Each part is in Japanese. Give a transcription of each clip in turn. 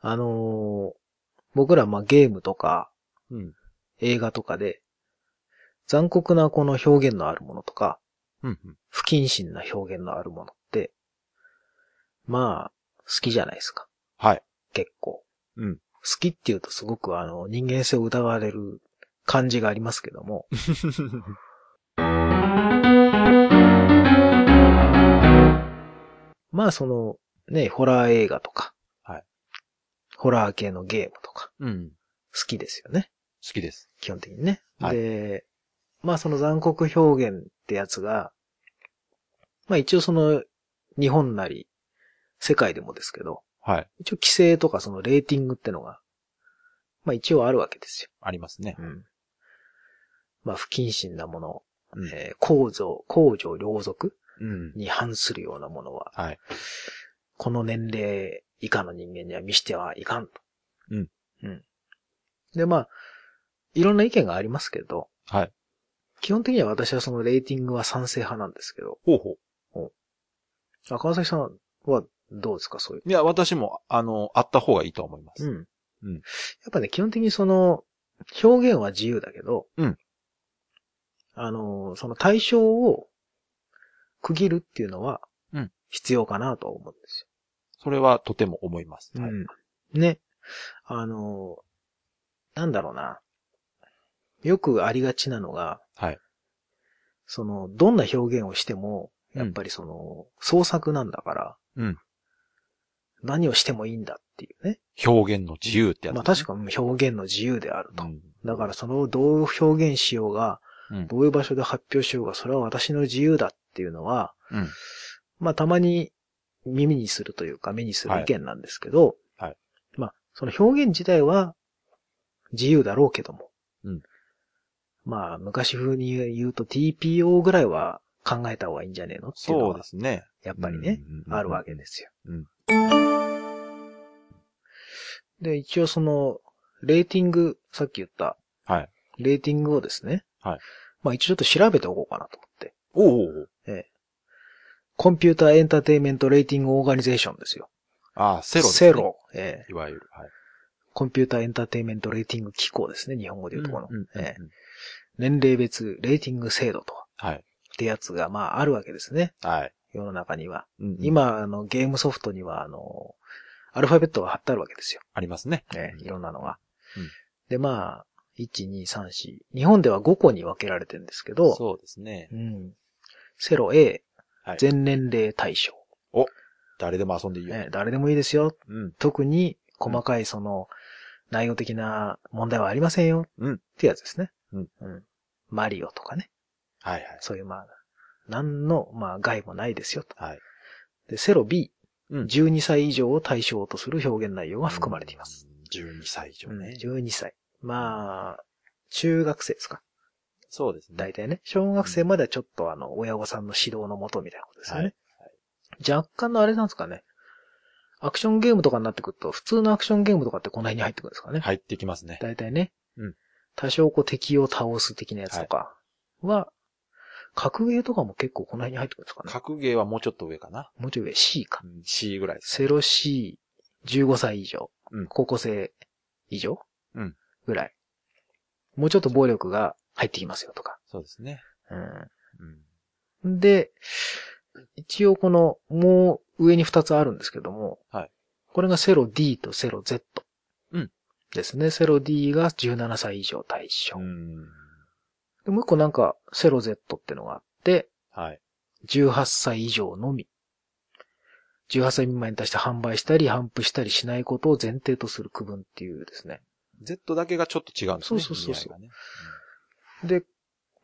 あのー僕らまあゲームとかうん。映画とかで、残酷なこの表現のあるものとか、うん。うん。不謹慎な表現のあるものって、まあ、好きじゃないですか。はい。結構。うん。好きって言うとすごくあの、人間性を疑われる感じがありますけども、まあその、ね、ホラー映画とか、はい。ホラー系のゲームとか、うん。好きですよね。好きです。基本的にね。はいで、まあその残酷表現ってやつが、まあ一応その、日本なり、世界でもですけど、はい。一応規制とかそのレーティングってのが、まあ一応あるわけですよ。ありますね。うん。まあ不謹慎なもの、うん。えー公序、公序良俗うん。に反するようなものは、はい。この年齢以下の人間には見してはいかんと。うん。うん。で、まあ、いろんな意見がありますけど、はい。基本的には私はそのレーティングは賛成派なんですけど、ほうほう。あ川崎さんはどうですかそういう。いや、私も、あの、あった方がいいと思います。うん。うんやっぱね、基本的にその、表現は自由だけど、うんあの、その対象を区切るっていうのはうん、必要かなと思うんですそれはとても思います。よ。はい。うん。ね。あの、なんだろうな。よくありがちなのが、はい。その、どんな表現をしても、やっぱりその、創作なんだから、うん。何をしてもいいんだっていうね。表現の自由ってやつ、まあ確かに表現の自由であると。うんだからそのどう表現しようが、うん。どういう場所で発表しようが、それは私の自由だっていうのは、うん。まあたまに耳にするというか目にする意見なんですけど、はいはいまあその表現自体は自由だろうけども、うんまあ昔風に言うと TPO ぐらいは考えた方がいいんじゃねえのっていうのそうはですね。やっぱりね、うんうんうんあるわけですよ。うんで、一応その、レーティング、さっき言った、はい。レーティングをですね、はい。まあ一応ちょっと調べておこうかなと思って。おうおうおうええ。 Computer Entertainment Rating Organization ですよ。ああ、 CERO です、ね。セ。ロ。ええ。いわゆる。はい。コンピューターエンターテインメントレーティング機構ですね。日本語で言うとこの。うんうんうんええ。年齢別レーティング制度と。はい。ってやつが、まああるわけですね。はい。世の中には。うんうん、今、あの、ゲームソフトには、あの、アルファベットが貼ってあるわけですよ。ありますね。ええ、いろんなのが。うんで、まあ、1、2、3、4。日本では5個に分けられてるんですけど、そうですね。うん。セロ A、はい。全年齢対象。誰でも遊んでいいよ。ええ誰でもいいですよ。うん。特に細かいその、内容的な問題はありませんよ。うんってやつですね。うん。マリオとかね。はいはい。そういうまあ、何の、まあ、害もないですよと。はい。で、セロ B、うん12歳以上を対象とする表現内容が含まれています。うん。12歳以上うんね。12歳。まあ、中学生ですか。そうですね。大体ね。小学生まではちょっとあの、親御さんの指導のもとみたいなことですよね。若干のあれなんですかね。アクションゲームとかになってくると、普通のアクションゲームとかってこの辺に入ってくるんですかね。入ってきますね。大体ね。うん多少こう敵を倒す的なやつとかは、格ゲーとかも結構この辺に入ってくるんですかね。格ゲーはもうちょっと上かな。もうちょい上 C かう。ん C ぐらいです。セロ C、15歳以上。うん高校生以上うんぐらい。もうちょっと暴力が入ってきますよとか。そうですね。ううん。ん。で、一応この、もう上に2つあるんですけども、はいこれがセロ D とセロ Z。うんですね。セロ D が17歳以上対象。うん。でもう一個なんか、セロ Z ってのがあって、はい。18歳以上のみ。18歳未満に対して販売したり、販布したりしないことを前提とする区分っていうですね。Z だけがちょっと違うんですね。そうそうそうそうねで、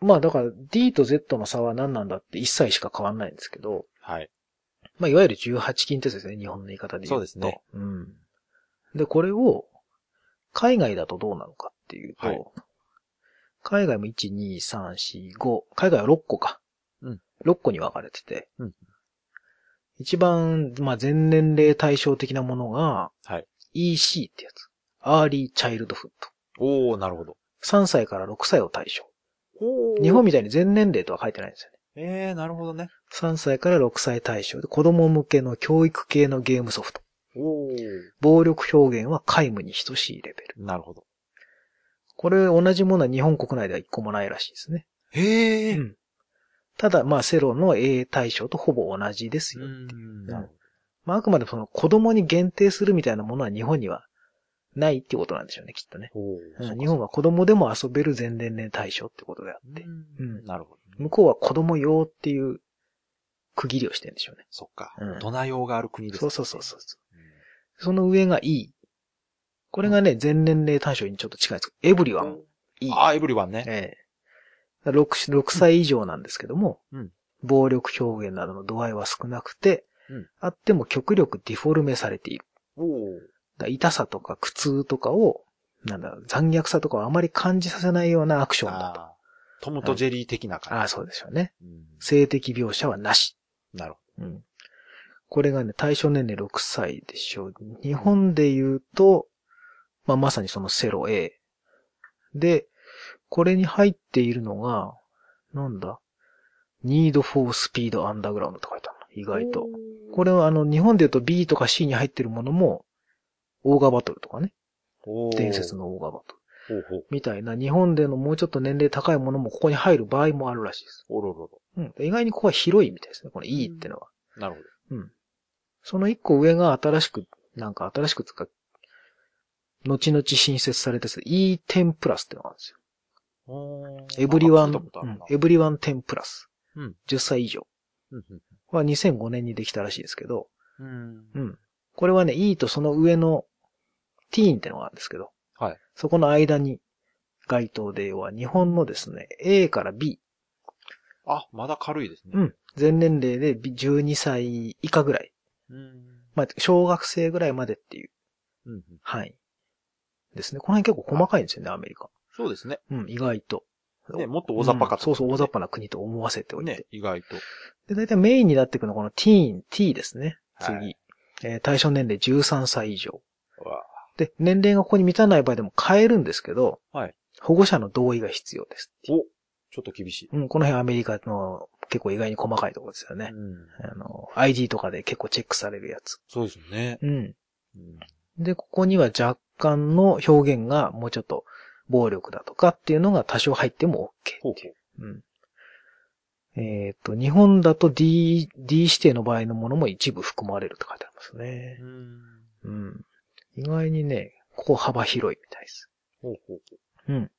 まあだから D と Z の差は何なんだって一切しか変わんないんですけど、はい。まあいわゆる18禁ってですね、日本の言い方で言うと。そうですね。うん。で、これを、海外だとどうなのかっていうと、はい海外も1、2、3、4、5、海外は6個か。うん。6個に分かれてて、うん一番、まあ、全年齢対象的なものが、はい。EC ってやつ。 Early Childhood。おー、なるほど。3歳から6歳を対象。お日本みたいに全年齢とは書いてないんですよね。えー、なるほどね。3歳から6歳対象で子供向けの教育系のゲームソフト。暴力表現は皆無に等しいレベル。なるほど。これ同じものは日本国内では一個もないらしいですね。へえ。うん。ただ、まあ、セロの A 対象とほぼ同じですよ。んなるほまあ、あくまでその子供に限定するみたいなものは日本にはないってことなんでしょうね、きっとね。日本は子供でも遊べる全年齢対象ってことであって、うんうんなるほどね。向こうは子供用っていう区切りをしてるんでしょうね。そっかうん。大人用がある国ですねそうそうそうそう。うんその上が E。これがね、全年齢対象にちょっと近いんですけど、エブリワン E。ああ、エブリワンね。ええ。6, 6歳以上なんですけども、うん暴力表現などの度合いは少なくて、うんあっても極力ディフォルメされている。お痛さとか苦痛とかを、なんだ、残虐さとかをあまり感じさせないようなアクションだと。トムとジェリー的なあ感あ、そうでしょうね。じ。うん性的描写はなし。なるほうん。これがね、対象年齢6歳でしょう。日本で言うと、まあ、まさにそのセロ A。で、これに入っているのが、なんだ ?Need for Speed Underground と書いてあるの。意ど。外と。これはあの、日本で言うと B とか C に入ってるものも、オーガバトルとかね。伝説。のオーガバトル。ほうほう。みたいな、日本でのもうちょっと年齢高いものもここに入る場合もあるらしいです。おろろろ。うん。意外にここは広いみたいですね。この E ってのは。なるほど。うん。その一個上が新しく、なんか新しくつか、後々新設されたやつ E10 プラスってのがあるんですよ。エブリワン、うんエブリワン10プラス。うん10歳以上。は2005年にできたらしいですけど、うんうん。これはね、E とその上のティーンってのがあるんですけど、はい。そこの間に該当では日本のですね、A から B。あ、まだ軽いですね。うん。全年齢で12歳以下ぐらい。うん。まあ、小学生ぐらいまでっていううんうん範囲ですね。この辺結構細かいんですよね、アメリカ。そうですね。うん、意外と。ね、もっと大雑把かとうんそうそう、大雑把な国と思わせておいて。ね、意外と。で、大体メインになってくるのはこのティーン、T ですね。次。はいえー対象年齢13歳以上。で、年齢がここに満たない場合でも変えるんですけど、はい保護者の同意が必要ですっていうお、ちょっと厳しい。うん、この辺アメリカの結構意外に細かいところですよね。うん。あの、ID とかで結構チェックされるやつ。そうですよね。うん。うんで、ここには若干の表現がもうちょっと暴力だとかっていうのが多少入っても OK ほうっていう。うん。えっ、と、日本だと D、D 指定の場合のものも一部含まれると書いてありますね。うん。うん。意外にね、ここ幅広いみたいです。ほうほううん。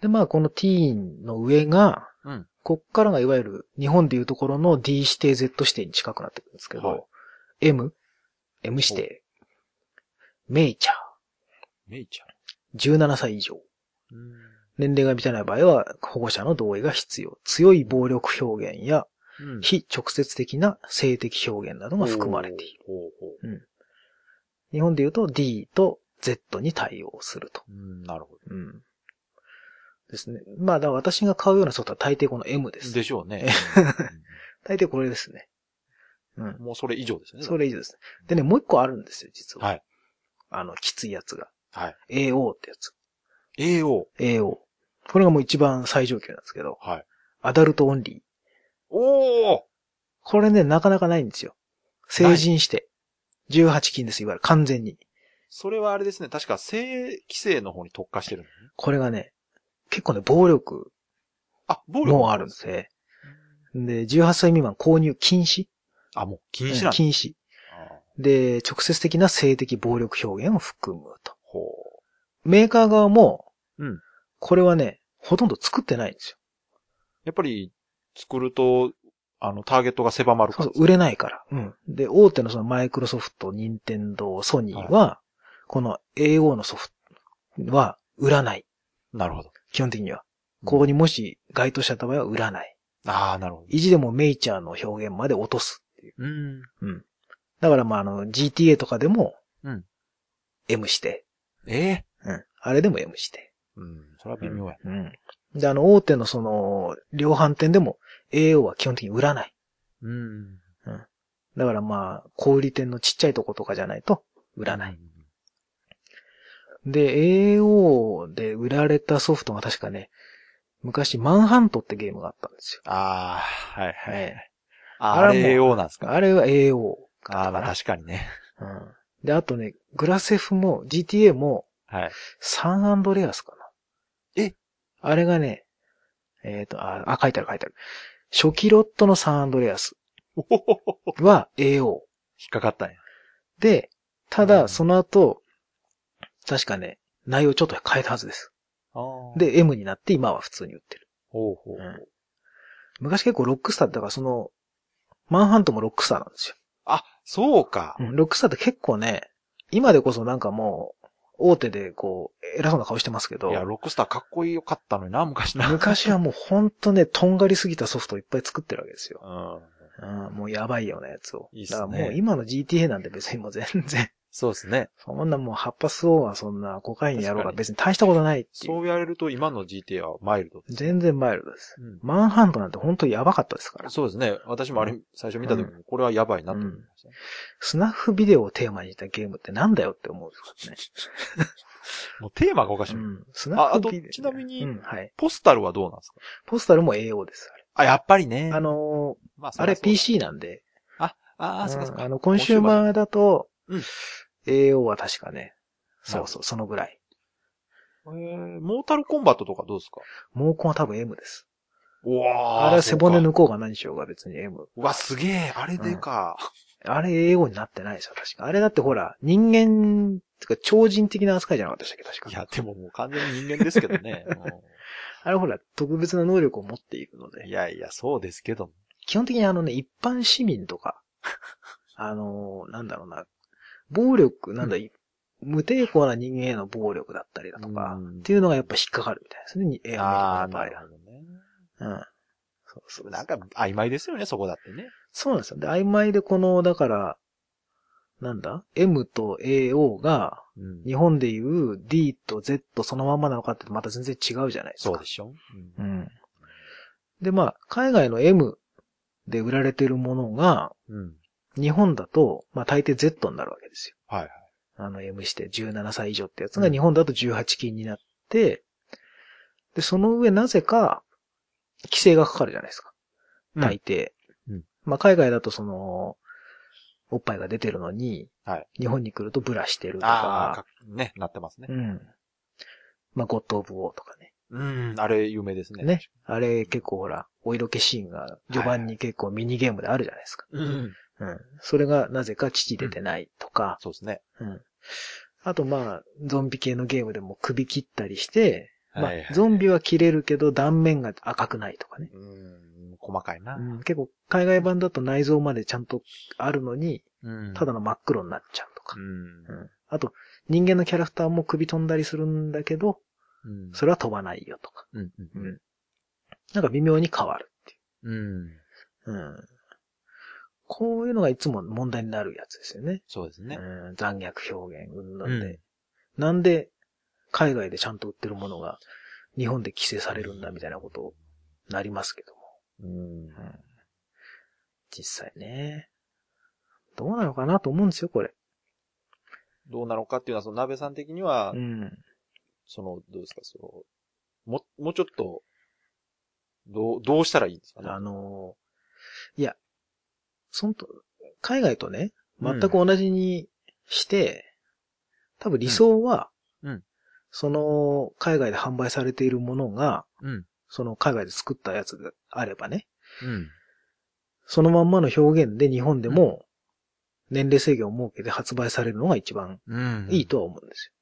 で、まあ、この T の上が、ほう。うん。こっからがいわゆる日本でいうところの D 指定 Z 指定に近くなってくるんですけど、はい M、M 指定、メイチャメイちゃー、17歳以上。ん。うん。年齢が満たない場合は保護者の同意が必要。強い暴力表現やうん非直接的な性的表現などが含まれている。ほうほうほ日本でいうと D と Z に対応すると。う。うん、なるほうん。ですね。まあ、だから私が買うようなソフトは大抵この M でど。す。でしょうね。大抵これですね。うんうん。もうそれ以上ですね。それ以上ですね。でね、もう一個あるんですよ、実は。はい。あの、きついやつが。はい。AO ってやつ。AO。AO。これがもう一番最上級なんですけど、はい。アダルトオンリー。おーこれね、なかなかないんですよ。成人して。18禁です、いわゆる完全に。それはあれですね。確か性規制の方に特化してるの？ね。これがね、結構ね、暴力あ、暴力？もあるんですね。で、18歳未満購入禁止？あ、もう禁止なんだ。禁止。あで、直接的な性的暴力表現を含むと。ほメーカー側も、うんこれはね、ほとんど作ってないんですよ。う。やっぱり、作ると、あの、ターゲットが狭まるから売れないから。うん。で、大手のそのマイクロソフト、ニンテンドー、ソニーは、この AO のソフトは売らない。なるほど。基本的には。ここにもし該当しちゃった場合は売らない。ああ、なるほど。意地でもメイチャーの表現まで落とすっていう。うん。うん。だからまあ、あの、GTA とかでも、うん。M して。ええうん。あれでも M して。うん。それは微妙や。うん。で、あの、大手のその、量販店でも AO は基本的に売らない。うん。だからまあ、小売店のちっちゃいとことかじゃないと売らない。で、AO で売られたソフトが確かね、昔、マンハントってゲームがあったんですよ。ああ、はいはい。えああれ AO なんですか？あれは AO ああ、まあ確かにね。うん。で、あとね、グラセフも GTA もはい。サンアンドレアスかな。え？あれがね、えっ、と、あ、あ、書いてある書いてある。初期ロットのサンアンドレアスは AO。引っかかったんや。で、ただ、うんその後、確かね、内容ちょっと変えたはずです。で、M になって今は普通に売ってる。ほうほうほう。うん昔結構ロックスターってだからその、マンハントもロックスターなんですよ。あ、そうか。うん、ロックスターって結構ね、今でこそなんかもう、大手でこう、偉そうな顔してますけどい、や、ロックスターかっこよかったのにな、昔な。昔はもうほんとね、とんがりすぎたソフトをいっぱい作ってるわけですよ。うん。うん、もうやばいようなやつを。いいっすねだからもう今の GTA なんて別にもう全然、そうですね。そんなもう葉っぱ吸おうがそんなコカインやろう確かにが別に大したことないっていう。そう言われると今の GTA はマイルドです。全然マイルドです。うんマンハントなんて本当にやばかったですから。そうですね。私もあれ、最初見た時に、これはやばいなと思いましたね。スナフビデオをテーマにしたゲームってなんだよって思うんですよね。もうテーマがおかしい。うん。スナああとフビデオ。ちなみにうん、はい。ポスタルはどうなんですか？ポスタルも AO です。あ、やっぱりね。あのまあー、あれ。PC なんで。あ、ああ、そうかそうか。うんあの、コンシューマーだとうん、AO は確かね、そうそう、そのぐらい。えー、モータルコンバットとかどうですか？モーコンは多分 M です。うわーあれは背骨抜こうが何しようが別に M。うわ、すげえ、あれでか。あれ AO になってないですよ、確か。あれだってほら、人間、てか超人的な扱いじゃなかったでしたっけ、確か。いや、でももう完全に人間ですけどね。あれほら、特別な能力を持っているのうんでい。やいや、そうですけども。基本的にあのね、一般市民とか、あのーなんだろうな、暴力、なんだ、い無抵抗な人間への暴力だったりだとか、うんっていうのがやっぱ引っかかるみたいですね、に A ああ、アメリカの場合はなるほどね。うん。そうそう。なんか曖昧ですよね、そこだってね。そうなんですよ。で、曖昧でこの、だから、なんだ ?M と AO が、うん日本でいう D と Z そのまんまなのかってまた全然違うじゃないですか。そうでしょ、ううんん。で、まあ、海外の M で売られてるものが、うん。日本だと、まあ大抵 Z になるわけですよ。はいはい。あの M して17歳以上ってやつが日本だと18金になって、で、その上なぜか、規制がかかるじゃないですか。大抵。うんまあ海外だとその、おっぱいが出てるのに、はい日本に来るとブラしてるとああ、か、かね、なってますね。うん。まあゴッド・オブ・ウォーとかね。うん、あれ有名ですね。ね。あれ結構ほら、お色気シーンが序盤に結構ミニゲームであるじゃないですか。うん。うん。それがなぜか父出てないとか、そうですね。うん。あとまあ、ゾンビ系のゲームでも首切ったりして、まあ、ゾンビは切れるけど断面が赤くないとかね。うん、細かいな。うん、結構海外版だと内臓までちゃんとあるのに、うんただの真っ黒になっちゃうとかう。ん。うん。あと、人間のキャラクターも首飛んだりするんだけど、うん。それは飛ばないよとか。うん。うん。うん。なんか微妙に変わるってうん。いう。うん。こういうのがいつも問題になるやつですよね。そうですね。うん、残虐表現、うん。なんで、海外でちゃんと売ってるものが、日本で規制されるんだみたいなことになりますけども。うん。うん、実際ね。どうなのかなと思うんですよ、これ。どうなのかっていうのは、その鍋さん的にはう、ん。その、どうですか、その、も、もうちょっと、どう、どうしたらいいんですかね？あのーいや、そんと、海外とね、うん全く同じにして、多分理想は、うんうんその、海外で販売されているものが、うん。その海外で作ったやつであればね、うん。そのまんまの表現で日本でも年齢制限を設けて発売されるのが一番うん。いいとは思うんです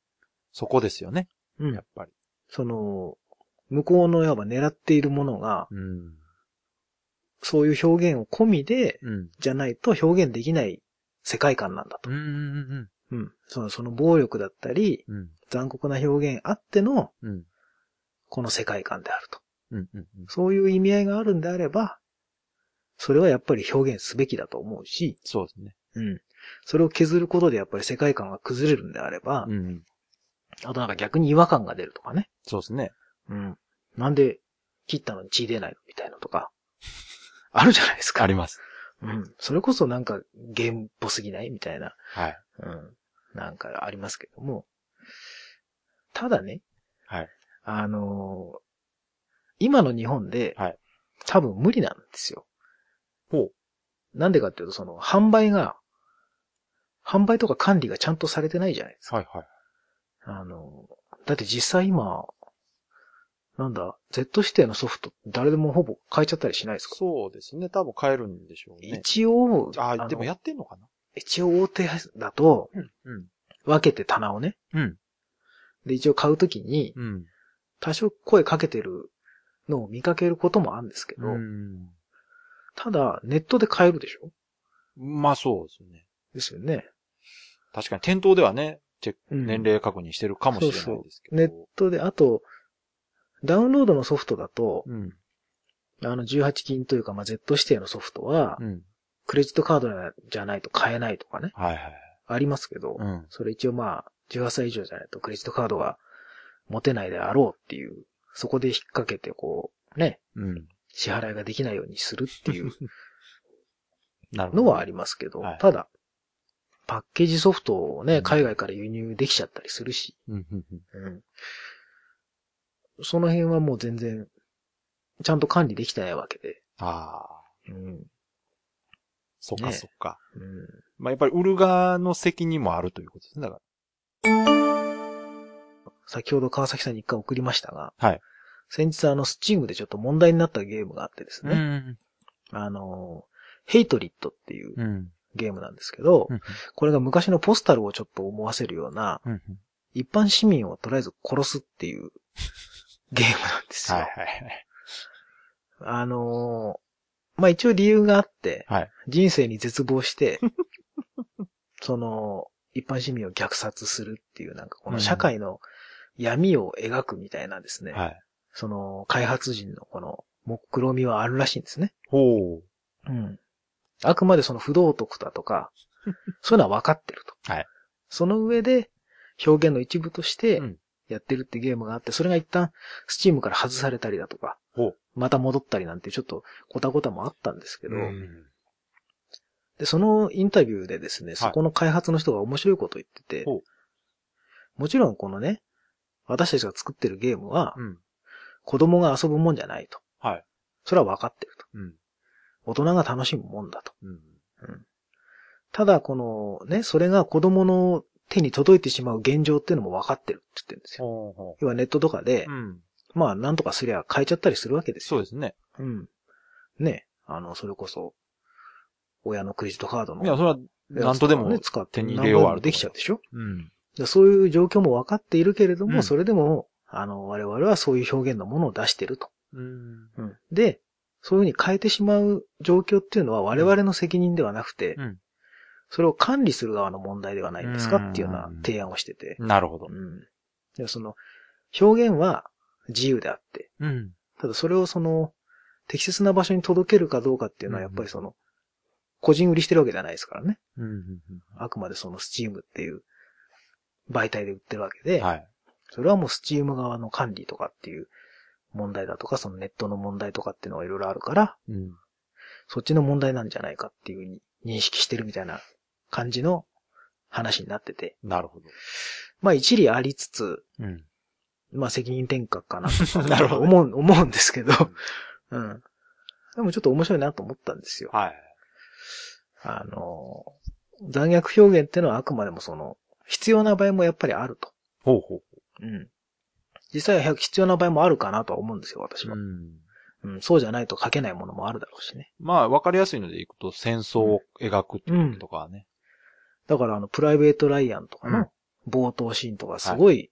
そこですよね。よ。うんやっぱり。その、向こうのいわば狙っているものが、うん。そういう表現を込みで、うん。じゃないと表現できない世界観なんだと。うん。うん。うん。その、その暴力だったり、うん。残酷な表現あっての、うん。この世界観であると。うん。うん。そういう意味合いがあるんであれば、それはやっぱり表現すべきだと思うし、そうですね。うん。それを削ることでやっぱり世界観が崩れるんであれば、うん。あとなんか逆に違和感が出るとかね。そうですね。うん。なんで切ったのに血出ないのみたいなとか、あるじゃないですか。あります。うん。それこそなんかゲームっぽすぎない？みたいな、はい。うん。なんかありますけども。ただね、はい。あのー今の日本で、はい多分無理なんですよ。ほう。なんでかっていうと、その、販売が、販売とか管理がちゃんとされてないじゃないですか。はいはい。あの、だって実際今、なんだ、Z 指定のソフト誰でもほぼ買えちゃったりしないですか？そうですね。多分買えるんでしょうね。一応、あのでもやってんのかな？一応大手だと、うん。うん。分けて棚をね。うん。で、一応買うときに、うん。多少声かけてるのを見かけることもあるんですけど、うん。ただ、ネットで買えるでしょ？まあそうですよね。ですよね。確かに店頭ではね、チェック、うん年齢確認してるかもしれないですけど。ネットで、あと、ダウンロードのソフトだと、うん。あの18金というか、まあ、Z 指定のソフトはう、ん。クレジットカードじゃないと買えないとかね、はいはい。ありますけど、うん。それ一応まあ、18歳以上じゃないとクレジットカードが持てないであろうっていう、そこで引っ掛けてこう、ね、うん。支払いができないようにするっていう。のはありますけど、はいただ、パッケージソフトをね、うん海外から輸入できちゃったりするし、うん。うん。その辺はもう全然、ちゃんと管理できてないわけで、ああ。うん。そっかねそっか。うん。まあやっぱり売る側の責任もあるということですね。だか先ほど川崎さんに一回送りましたが、はい。先日あの、スチームでちょっと問題になったゲームがあってですら。ね、ん。あの、ヘイトリットっていううん。ゲームなんですけど、うん。これが昔のポスタルをちょっと思わせるような、うん。一般市民をとりあえず殺すっていうゲームなんですよ。はいはいはい。あのーまあ、一応理由があって、はい。人生に絶望して、その、一般市民を虐殺するっていう、なんかこの社会の闇を描くみたいなですね、はい。その、開発人のこの、目論みはあるらしいんですね。ほう。うん。あくまでその不道徳だとか、そういうのは分かってると。はい。その上で、表現の一部としてうん、やってるってゲームがあって、それが一旦、スチームから外されたりだとか。また戻ったりなんてちょっと、ごたごたもあったんですけど、うん。で、そのインタビューでですね、そこの開発の人が面白いことを言ってて、もちろんこのね、私たちが作ってるゲームは、うん。子供が遊ぶもんじゃないと。はい。それは分かってると。うん。大人が楽しむもんだと。うん。ただ、このね、それが子供の手に届いてしまう現状っていうのも分かってるって言ってるんですよ。ほうほ要はネットとかでう。、ん。まあ、なんとかすりゃ変えちゃったりするわけですよ。そうですね。うん。ね、あの、それこそ、親のクレジットカードの。いや、それは、なんとでもね、使って手に入れようはあるとできちゃうでしょ？うん。でそういう状況も分かっているけれども、うんそれでも、あの、我々はそういう表現のものを出してると。うん。うん。で、そういうふうに変えてしまう状況っていうのは我々の責任ではなくて、うん。それを管理する側の問題ではないんですか？うんっていうような提案をしてて。なるほどう。ん。でその、表現は自由であって、うん。ただそれをその、適切な場所に届けるかどうかっていうのはやっぱりその、個人売りしてるわけじゃないですからね。うん。あくまでそのスチームっていう媒体で売ってるわけで、はい。それはもうスチーム側の管理とかっていう問題だとか、そのネットの問題とかっていうのがいろいろあるから、うん。そっちの問題なんじゃないかっていうふうに認識してるみたいな感じの話になってて、なるほど。まあ一理ありつつ、うん。まあ責任転嫁かなと なるほど思う、思うんですけど、うん。でもちょっと面白いなと思ったんですよ。はい。あの、残虐表現っていうのはあくまでもその、必要な場合もやっぱりあると。ほうほうん。実際は必要な場合もあるかなとは思うんですよ、私う。は。ん。うん、そうじゃないと書けないものもあるだろうしね。まあ、わかりやすいのでいくと、戦争を描くととかはね。だからあの、プライベート・ライアンとかうんの冒頭シーンとかすごい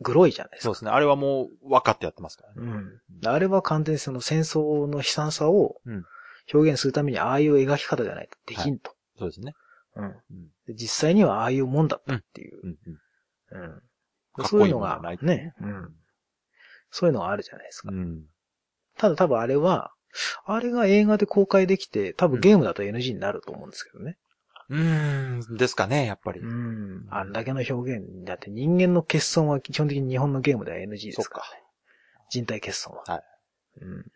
グロいじゃないですか。そうですね。あれはもう分かってやってますからね。うん。あれは完全にその戦争の悲惨さをうん表現するためにああいう描き方じゃないとできんと。そうですね。うん実際にはああいうもんだったっていう。うん。うん。そういうのがね、うん。そういうのがあるじゃないですか。うん。ただ多分あれは、あれが映画で公開できて、多分ゲームだと NG になると思うんですけどね。うーん。ですかね、やっぱり。うん。あんだけの表現。だって人間の欠損は基本的に日本のゲームでは NG ですからね。人体欠損は。はい。うん。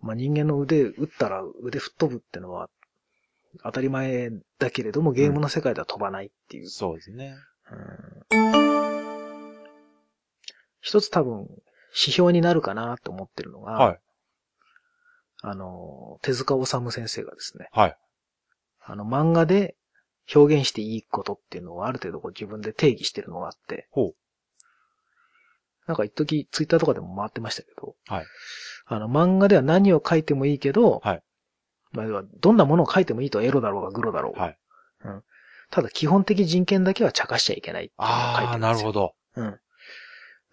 まあ、人間の腕、打ったら腕吹っ飛ぶってのは当たり前だけれども、ゲームの世界では飛ばないっていう。そうですね。うん一つ多分、指標になるかなと思ってるのが、はい。あの、手塚治虫先生がですね、はい。あの、漫画で表現していいことっていうのをある程度こう自分で定義してるのがあって。ほう。なんか一時ツイッターとかでも回ってましたけど。はい。あの、漫画では何を書いてもいいけど、はい。まあ、要はどんなものを書いてもいいとエロだろうがグロだろうが。はい。うん。ただ基本的人権だけは茶化しちゃいけないっていうのを書いああ、てるんですよ。なるほど。うん。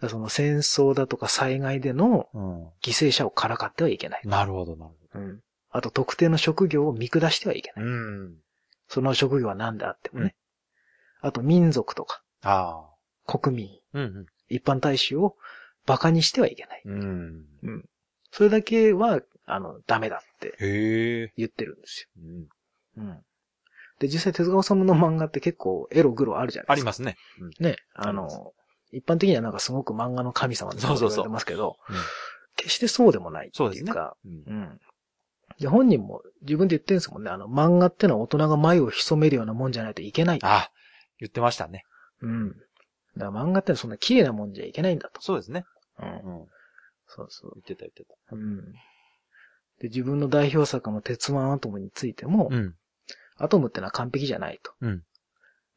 その戦争だとか災害でのう犠牲者をからかってはいけない。ん。なるほど、なるほうん。あと特定の職業を見下してはいけない。ど。うん。その職業は何であってもね。あと民族とかああ。国民、うん一般大衆を馬鹿にしてはいけない。うん。うん。うん。それだけは、あの、ダメだって。言ってるんですうん。よ。うん。で、実際手塚治虫の漫画って結構エログロあるじゃないですか。ありますね。うん。ね。あの、一般的にはなんかすごく漫画の神様みたいなこと言われてますけど、うん決してそうでもないってそうですねいうか、。うんうん。で、本人も自分で言ってるんですもんね。あの、漫画ってのは大人が眉を潜めるようなもんじゃないといけない。あ、言ってましたね。うん。だから漫画ってのはそんな綺麗なもんじゃいけないんだと。そうですね。うん。うん。そうそう。言ってた言ってた。うん。で、自分の代表作の鉄腕アトムについても、うん。アトムってのは完璧じゃないと。うん。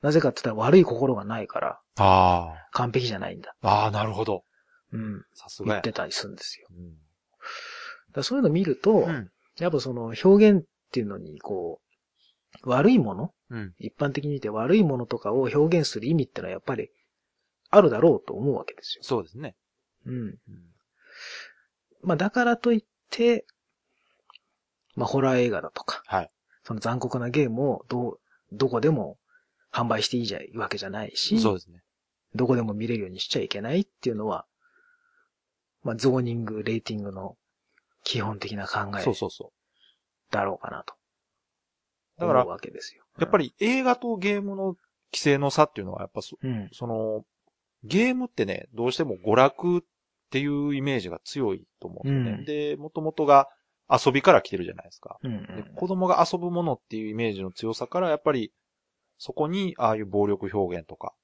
なぜかって言ったら悪い心がないからあ完璧じゃないんだ。あ。ああ、なるほど。うん。さすがや言っ。てたりするんですよ。うん。だそういうの見ると、うん。やっぱその表現っていうのに、こう、悪いものうん。一般的に見て悪いものとかを表現する意味ってのはやっぱりあるだろうと思うわけですよ。そうですね。うん。うん。まあだからといって、まあホラー映画だとか、はい。その残酷なゲームをどう、どこでも販売していいじゃいわけじゃないし、そうですね。どこでも見れるようにしちゃいけないっていうのは、まあゾーニング、レーティングの基本的な考えそうそうそだろうかなと。だから思うわけですよ。う。やっぱり映画とゲームの規制の差っていうのは、やっぱそうん、その、ゲームってね、どうしても娯楽っていうイメージが強いと思うんで、ねうんで、もともとが遊びから来てるじゃないですか。うん。うんで子供が遊ぶものっていうイメージの強さから、やっぱり、そこにああいう暴力表現とか、うん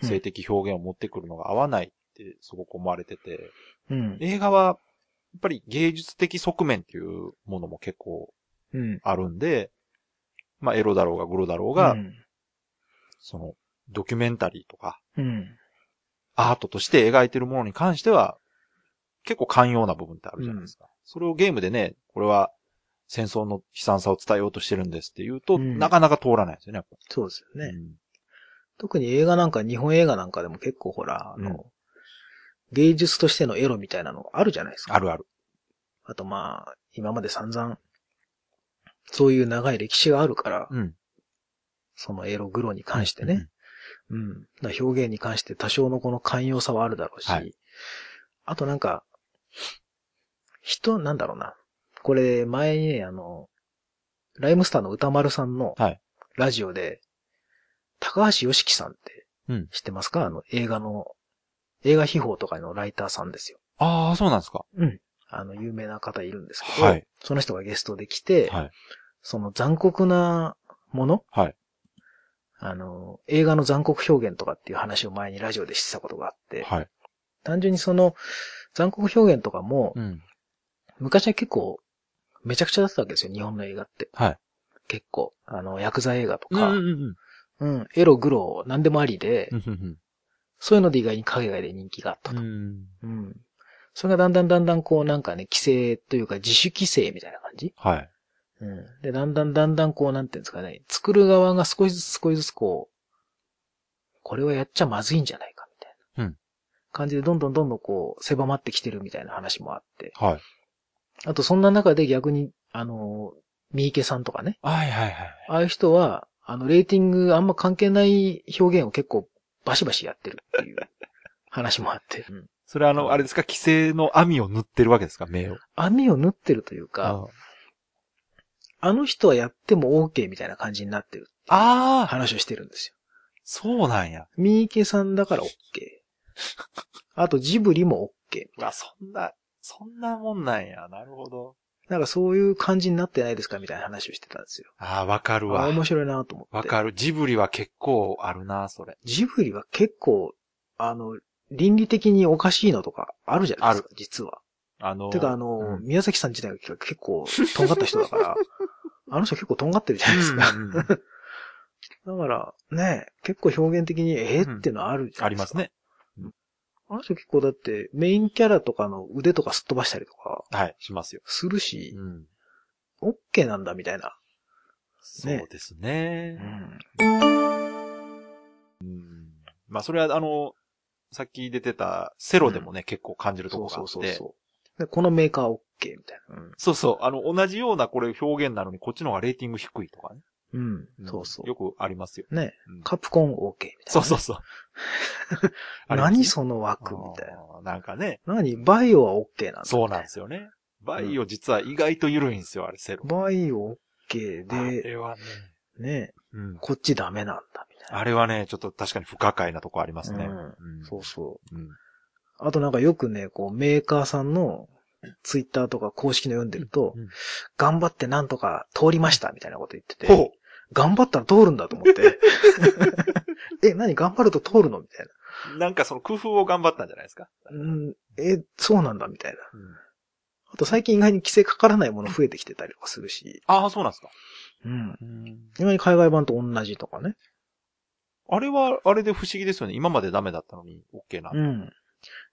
性的表現を持ってくるのが合わないってすごく思われてて、うん。映画は、やっぱり芸術的側面っていうものも結構うん。あるんで、まあエロだろうがグロだろうが、うん。その、ドキュメンタリーとか、うん。アートとして描いてるものに関しては、結構寛容な部分ってあるじゃないですか。それをゲームでね、これは戦争の悲惨さを伝えようとしてるんですって言うと、うんなかなか通らないですよね、そうですよね。うん特に映画なんか、日本映画なんかでも結構ほら、あの、うん芸術としてのエロみたいなのあるじゃないですか。あるある。あとまあ、今まで散々、そういう長い歴史があるから、うん。そのエログロに関してね。うん。だから表現に関して多少のこの寛容さはあるだろうし、はいあとなんか、人、なんだろうな。これ、前にね、あの、ライムスターの歌丸さんのはいラジオで、高橋良樹さんってうん。知ってますか？あの、映画の、映画秘宝とかのライターさんですよ。ああ、そうなんですか。うん。あの、有名な方いるんですけど、はい。その人がゲストで来て、はい。その残酷なものはい。あの、映画の残酷表現とかっていう話を前にラジオでしてたことがあって、はい。単純にその残酷表現とかも、うん。昔は結構めちゃくちゃだったわけですよ、日本の映画って。はい。結構。あの、ヤクザ映画とうんか、うんうん。うん、エロ、グロ、なんでもありで、うんうんそういうので意外に海外で人気があったと。うん。うん。それがだんだんだんだんこうなんかね、規制というか自主規制みたいな感じ？はい。うん。で、だんだんだんだんこう、なんていうんですかね、作る側が少しずつ少しずつこう、これはやっちゃまずいんじゃないか、みたいな。うん感じで、どんどんどんどんこう、狭まってきてるみたいな話もあって。はい。あと、そんな中で逆に、あの、三池さんとかね、はいはいはい。ああいう人は、あの、レーティングあんま関係ない表現を結構バシバシやってるっていう話もあって。うんそれあの、あれですか、規制の網を塗ってるわけですか、目を。網を縫ってるというか、あの人はやっても OK みたいな感じになってるああ、話をしてるんですよ。そうなんや。三池さんだから OK。あとジブリも OK。うわ、そんな、そんなもんなんや。なるほど。なんかそういう感じになってないですかみたいな話をしてたんですよ。ああ、わかるあわ。面白いなと思って。わかる。ジブリは結構あるな、それ。ジブリは結構、あの、倫理的におかしいのとかあるじゃないですか、実は。あの、てかあの、うん宮崎さん自体が結構とんがった人だから、あの人結構とんがってるじゃないですか。うんうんうん だから、ね、結構表現的に、えーっていうのはあるじゃないでか。ありますすね。あの人結構だって、メインキャラとかの腕とかすっ飛ばしたりとか、はい、しますよ。するし、うん。オッケーなんだみたいな。そうですね。ん。うん。まあ、それは、あの、さっき出てたセロでもね、結構感じるとこそうろがあって。そうそうそう。で、このメーカーはオッケーみたいな。うんそうそう。あの、同じようなこれ表現なのに、こっちの方がレーティング低いとかね。うん。んそうそう。よくありますよ。ね、うんカプコン OK みたいな。そうそうそう。何その枠みたいな。なんかね。何？バイオは OK なんだ。そうなんですよね。バイオ実は意外と緩いんですよ、あれ、セロ。バイオ OK あで、れはね。ね、うん。こっちダメなんだみたいあれはね、ちょっと確かに不可解なとこありますね。そうそう。うん。あとなんかよくね、こうメーカーさんのツイッターとか公式の読んでると、うん頑張ってなんとか通りましたみたいなこと言ってて、ほ頑張ったら通るんだと思って。え、何頑張ると通るの？みたいな。う。なんかその工夫を頑張ったんじゃないですか？うん、え、そうなんだみたいな。うんあと最近意外に規制かからないもの増えてきてたりとかするし、ああ、そうなんですか。うん。うん意外に海外版と同じとかね。あれは、あれで不思議ですよね。今までダメだったのに、OK な。うん。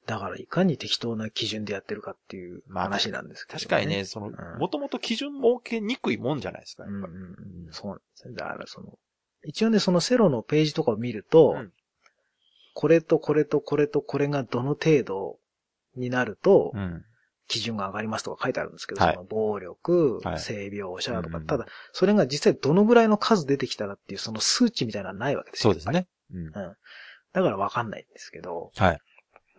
だからいかに適当な基準でやってるかっていうまあ話なんですけど、確かにね、。その、うんもともと基準設けにくいもんじゃないですか、やっぱり。うんうんうん。そうなんですよ。だからその、一応ね、そのセロのページとかを見ると、うんこれとこれとこれとこれがどの程度になると、うん。基準が上がりますとか書いてあるんですけど、はいその暴力、はい性描写とか、うんただ、それが実際どのぐらいの数出てきたらっていうその数値みたいなのはないわけですよ。そうですね。うん。うん。だからわかんないんですけど、はい。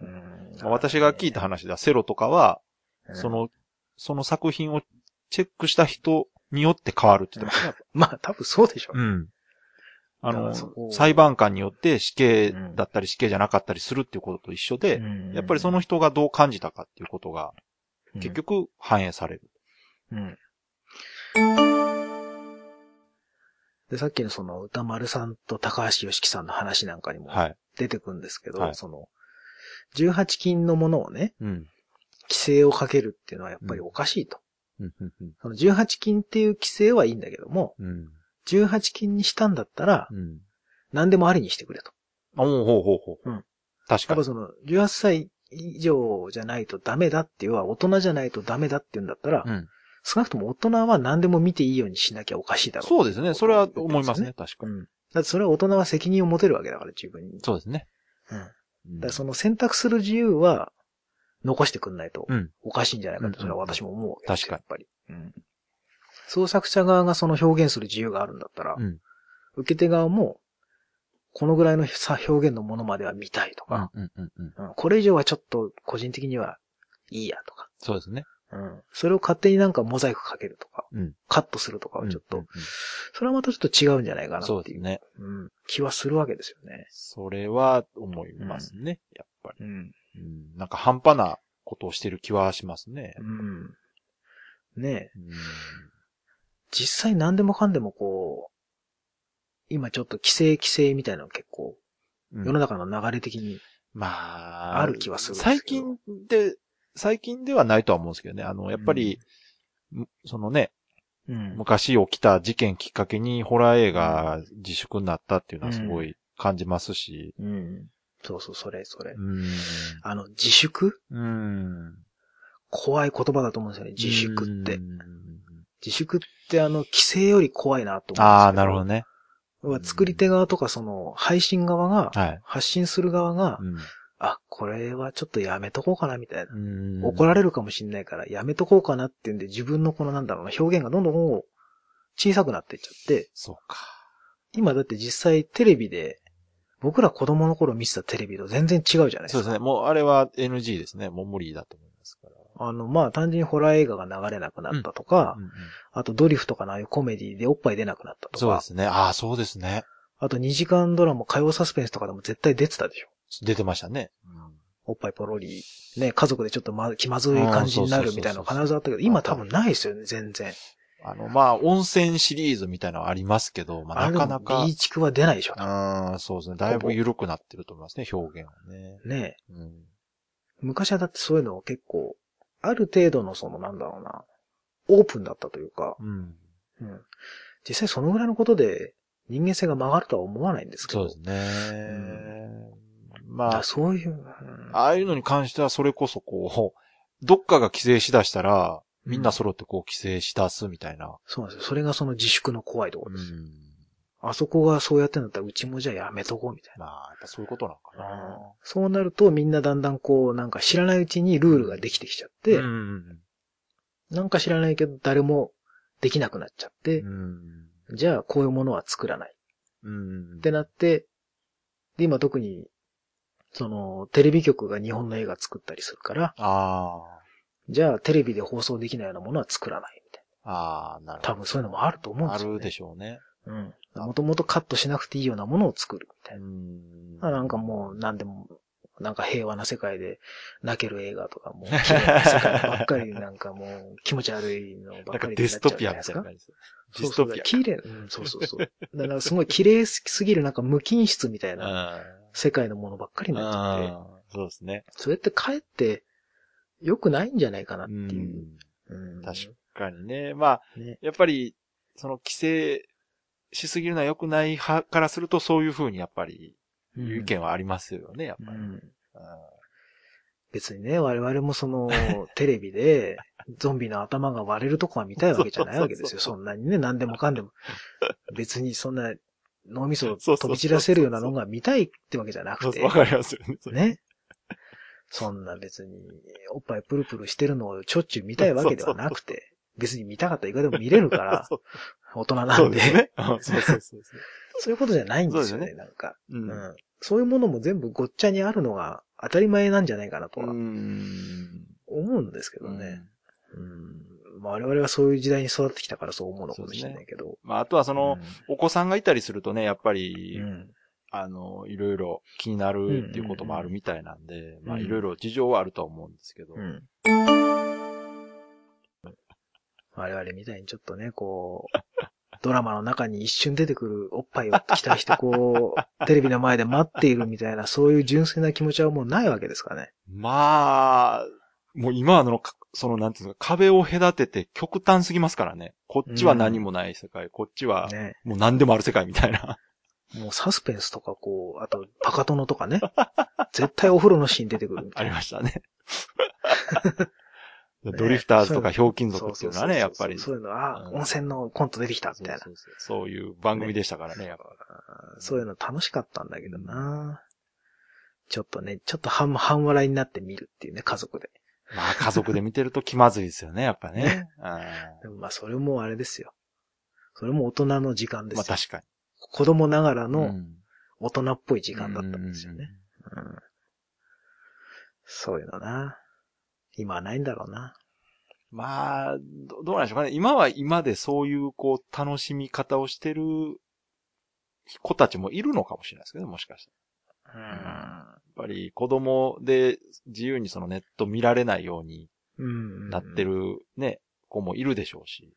うん私が聞いた話では、セロとかは、うんその、その作品をチェックした人によって変わるって言ってましたね。まあ多分そうでしょう。うん。あの裁判官によって死刑だったり死刑じゃなかったりするっていうことと一緒で、うんやっぱりその人がどう感じたかっていうことが結、局反映される。うん。で、さっきのその歌丸さんと高橋良樹さんの話なんかにもはい。出てくるんですけど、はいその、18金のものをね、うん。規制をかけるっていうのはやっぱりおかしいと。うん、うん、うんその18金っていう規制はいいんだけども、うん。18金にしたんだったら、うん。何でもありにしてくれと。おうほうほうほう。うん確かに。やっぱその、18歳以上じゃないとダメだっていうのは、大人じゃないとダメだっていうんだったら、うん。少なくとも大人は何でも見ていいようにしなきゃおかしいだろう。そうですね。それは思いますね。。確かに。うん。だってそれは大人は責任を持てるわけだから、自分に。そうですね。うん。だその選択する自由は、残してくんないとうん。おかしいんじゃないかって、それは私も思うわけですよ。確かにやっぱり。うん。創作者側がその表現する自由があるんだったら、うん。受け手側も、このぐらいのさ表現のものまでは見たいとか、うん、うん、うん。うんこれ以上はちょっと個人的にはいいやとか、そうですね。うん。それを勝手になんかモザイクかけるとか、うん。カットするとかはちょっと、うんうんそれはまたちょっと違うんじゃないかなっていうう。そですね。うん。気はするわけですよね。それは思いますね。やっぱり。うん。うん。なんか半端なことをしてる気はしますね。うん。ねえ。うん。実際何でもかんでもこう、今ちょっと規制規制みたいなの結構、うん世の中の流れ的に、まあ、ある気はするす最近で、最近ではないとは思うんですけどね。あの、やっぱり、むそのね、うん。昔起きた事件きっかけにホラー映画自粛になったっていうのはすごい感じますし。うん。そうそう、それ、それ。うん。あの、自粛？うん。怖い言葉だと思うんですよね。自粛ってう。ん自粛ってあの、規制より怖いなと思うんです。ああ、なるほどね。作り手側とかその、配信側が、はい。発信する側が、うんあ、これはちょっとやめとこうかなみたいな。うん怒られるかもしんないからやめとこうかなっていうんで自分のこのなんだろうな、表現がどんどん小さくなっていっちゃって、そうか。今だって実際テレビで、僕ら子供の頃見てたテレビと全然違うじゃないですか。そうですね。もうあれは NG ですね。もう無理だと思いますから。あの、まあ単純にホラー映画が流れなくなったとか、うんうんあとドリフとかのああいうコメディでおっぱい出なくなったとか、そうですね。ああ、そうですね。あと2時間ドラマ火曜サスペンスとかでも絶対出てたでしょ。出てましたね。おっぱいポロリ、ね、家族でちょっとま気まずい感じになるみたいなの必ずあったけど、今多分ないですよね、全然。あの、まあ、温泉シリーズみたいなのはありますけど、まあ、なかなかビ、ーチクは出ないでしょ。うん、そうですね。だいぶ緩くなってると思いますね、表現はね。ねうん。昔はだってそういうのを結構、ある程度のそのなんだろうな、オープンだったというか、うん。うん、実際そのぐらいのことで人間性が曲がるとは思わないんですけど。そうですね。まあそういう、うんああいうのに関してはそれこそこう、どっかが規制しだしたら、みんな揃ってこう規制しだすみたいな。そうなんですよ。それがその自粛の怖いとこうろですよ。ん。あそこがそうやってんだったら、うちもじゃあやめとこうみたいまあ、やっぱそういうことなのかな。な。そうなると、みんなだんだんこう、なんか知らないうちにルールができてきちゃって、うん。なんか知らないけど誰もできなくなっちゃって、うん。じゃあこういうものは作らないうん。ってなって、で、今特に、その、テレビ局が日本の映画作ったりするから、あじゃあテレビで放送できないようなものは作らないみたいあ。ああ、なるな。多分そういうのもあると思うんですよ、ね。あるでしょうね。うん。もともとカットしなくていいようなものを作るみたういな。ん。あなんかもう何でも、なんか平和な世界で泣ける映画とかもう綺麗な世界ばっかりなんかもう気持ち悪いのばなんっかりになっちゃうじゃストピアみないですか。たいな感じです。デそうそうィストピア。綺麗、うん、そうそうそう。だからすごい綺麗すぎるなんか無菌室みたいな世界のものばっかりになっちゃって、うんそうですね。それってかえって良くないんじゃないかなってういう。ん。うん確かにね。まあ、ね。やっぱり、その規制しすぎるのは良くない派からすると、そういうふうにやっぱり、いう意見はありますよね、やっぱり。うんうん別にね、我々もその、テレビで、ゾンビの頭が割れるとこは見たいわけじゃないわけですよ。そんなにね、何でもかんでも。別にそんな脳みそを飛び散らせるようなのが見たいってわけじゃなくてわ。かりますよね。ね。そんな別に、おっぱいプルプルしてるのをしょっちゅう見たいわけではなくて、別に見たかったらいくらでも見れるから、大人なんで。そうそうそうそう。そういうことじゃないんですよね、なんか、う。うんん。そういうものも全部ごっちゃにあるのが当たり前なんじゃないかなとはうん。思うんですけどね。うん。まあ我々はそういう時代に育ってきたからそう思うのかもしれないけど。まあ、あとはその、お子さんがいたりするとね、やっぱり、うん、あの、いろいろ気になるっていうこともあるみたいなんで、まあ、うんいろいろ事情はあるとは思うんですけど。うん。我々みたいにちょっとね、こう、ドラマの中に一瞬出てくるおっぱいを期待してこう、テレビの前で待っているみたいな、そういう純粋な気持ちはもうないわけですかね。まあ、もう今のか、その、なんていうんですか、壁を隔てて極端すぎますからね。こっちは何もない世界、こっちはね。もう何でもある世界みたいな。もうサスペンスとかこう、あとパカトノとかね。絶対お風呂のシーン出てくるみたあいな。りました ね。ドリフターズとかひょうきん族っていうのはね、やっぱり。そういうの、あ、うん温泉のコント出てきたみたいなそういう番組でしたからね、やっぱ。そういうの楽しかったんだけどな。ちょっとね、ちょっと半半笑いになって見るっていうね、家族で。まあ家族で見てると気まずいですよね、やっぱね。でもまあそれもあれですよ。それも大人の時間うんですよ。まあ確かに。子供ながらうのん大人っぽい時間だったんですよね。。うんそういうのな。今はないんだろうな。まあ、どどうなんでしょうかね。今は今でそういう、こう、楽しみ方をしてる子たちもいるのかもしれないですけどね、もしかしたら。やっぱり子供で自由にそのネット見られないようにうん。なって。るね、子もいるでしょうし。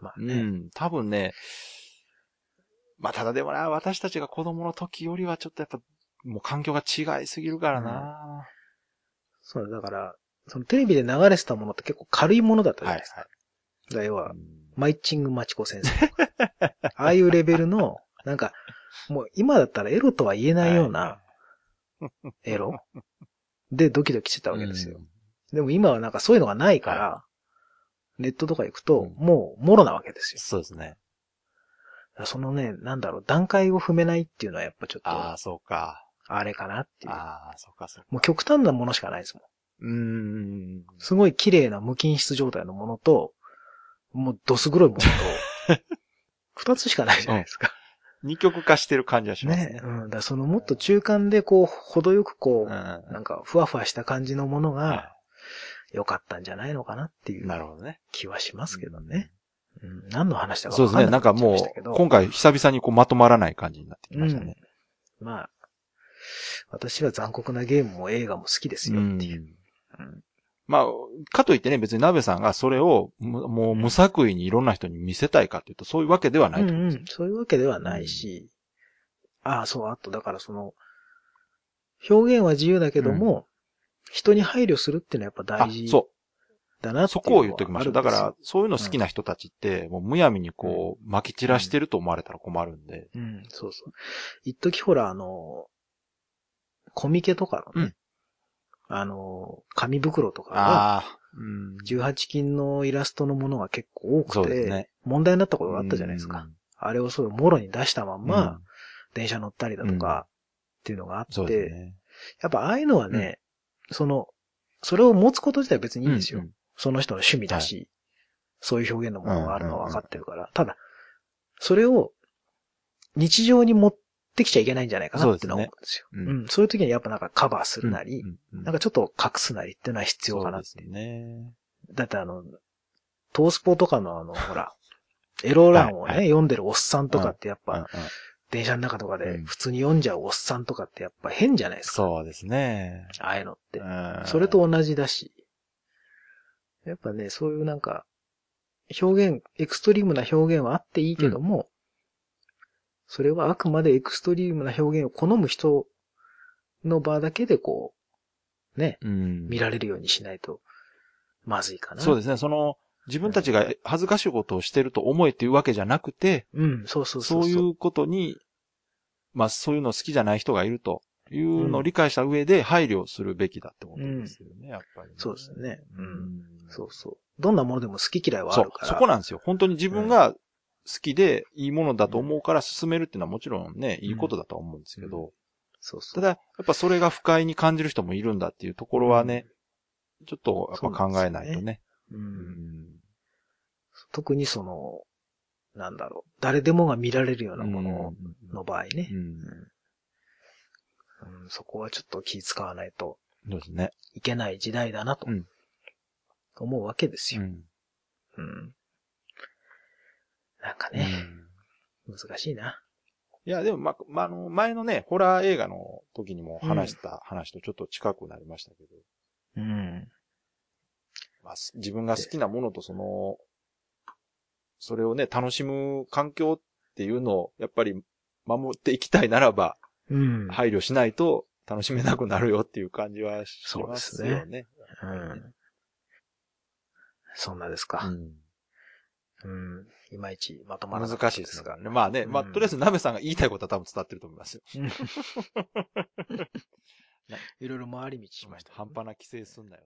うまあね。ん、多分ね、まあただでもな、私たちが子供の時よりはちょっとやっぱ、もう環境が違いすぎるからな。そう、だから、そのテレビで流れてたものって結構軽いものだったじゃはいないですか。だから要ははい。、マイチングマチコ先生とか。ああいうレベルの、なんか、もう今だったらエロとは言えないようなエロでドキドキしてたわけですよ。でも今はなんかそういうのがないから、ネットとか行くとうん、もう、もろなわけですよ。そうですね。そのね、なんだろう、段階を踏めないっていうのはやっぱちょっと、ああ、そうか。あれかなっていう。ああ、そうか、そうか。もう極端なものしかないですもん。うーん。すごい綺麗な無菌室状態のものと、もうどす黒いものと、二つしかないじゃないですか。二極化してる感じはしますね。ね。うん。だそのもっと中間でこう、程よくこう、うん。なんかふわふわした感じのものがは良かったんじゃないのかなっていいうなるほどね。気はしますけどね。うん。何の話だかそうですね。なんか分かんなくなっちゃいまもしたけど。う、今回久々にこうまとまらない感じになってきましたね。まあ、私は残酷なゲームも映画も好きですよっていう。うんまあ、かといってね、別に鍋さんがそれをむもう無作為にいろんな人に見せたいかっていうと、そういうわけではないと思うんですよ。うんうん、そういうわけではないし、ああ、そう、あと、だからその、表現は自由だけども、人に配慮するっていうのはやっぱ大事あ、そだなそこを言っときましょう。だから、そういうの好きな人たちって、もうむやみにこう、撒き散らしてると思われたら困るんで。うん、そうそう。一時ほら、あの、コミケとかのね、あの、紙袋とかが。うん。18金のイラストのものが結構多くて、ね。問題になったことがあったじゃないですか。うん。あれをそういうもろに出したまんま、うん電車乗ったりだとか、っていうのがあって、ね。やっぱああいうのはね、その、それを持つこと自体は別にいいんですよ。うんその人の趣味だし、そういう表現のものがあるのは分かってるから。ただ、それを日常に持ってきちゃいけないんじゃないかなってのは思うんですよ。そうねうんうんそういう時にやっぱなんかカバーするなり、うんうんなんかちょっと隠すなりっていうのは必要かなってそうね。だってあの、トースポとかのあの、ほら、エロ欄をね、はいはい読んでるおっさんとかってやっぱ、うんうん電車の中とかでうん普通に読んじゃうおっさんとかってやっぱ変じゃないですか。そうですね。ああいうのって。うんそれと同じだし。やっぱね、そういうなんか、表現、エクストリームな表現はあっていいけども、それはあくまでエクストリームな表現を好む人の場だけでこう、ね、うん見られるようにしないと、まずいかな。そうですね。その、自分たちが恥ずかしいことをしてると思えっていうわけじゃなくて、うん、そうそうそそう。そうういうことに、まあそういうの好きじゃない人がいるというのを理解した上で配慮するべきだってことですよね、やっぱりね、そうですねうんんそうそう。どんなものでも好き嫌いはある、から。そこなんですよ。本当に自分が好きでいいものだと思うから進めるっていうのはもちろんね、いいことだとは思うんですけど、そうそう。ただ、やっぱそれが不快に感じる人もいるんだっていうところはね、ちょっとやっぱ考えないとね。う。うんん特にその、なんだろう。誰でもが見られるようなものの場合ねそこはちょっと気使わないとそうですね。いけない時代だなとうん思うわけですよ。うんうん。なんかね、難しいな。いや、でも、ま、ま、あの、前のね、ホラー映画の時にも話した話とちょっと近くなりましたけど、うん。まあ、す自分が好きなものとその、それをね、楽しむ環境っていうのを、やっぱり守っていきたいならば、うん。配慮しないと楽しめなくなるよっていう感じはしまそうですすよね。うん。そんなですうか。んうん。いまいちまとまらなかった難しいですからね。まあね、まあ、うんとりあえず、鍋さんが言いたいことは多分伝わってると思いますよ。いろいろ回り道しましたね、半端な規制すんなよ。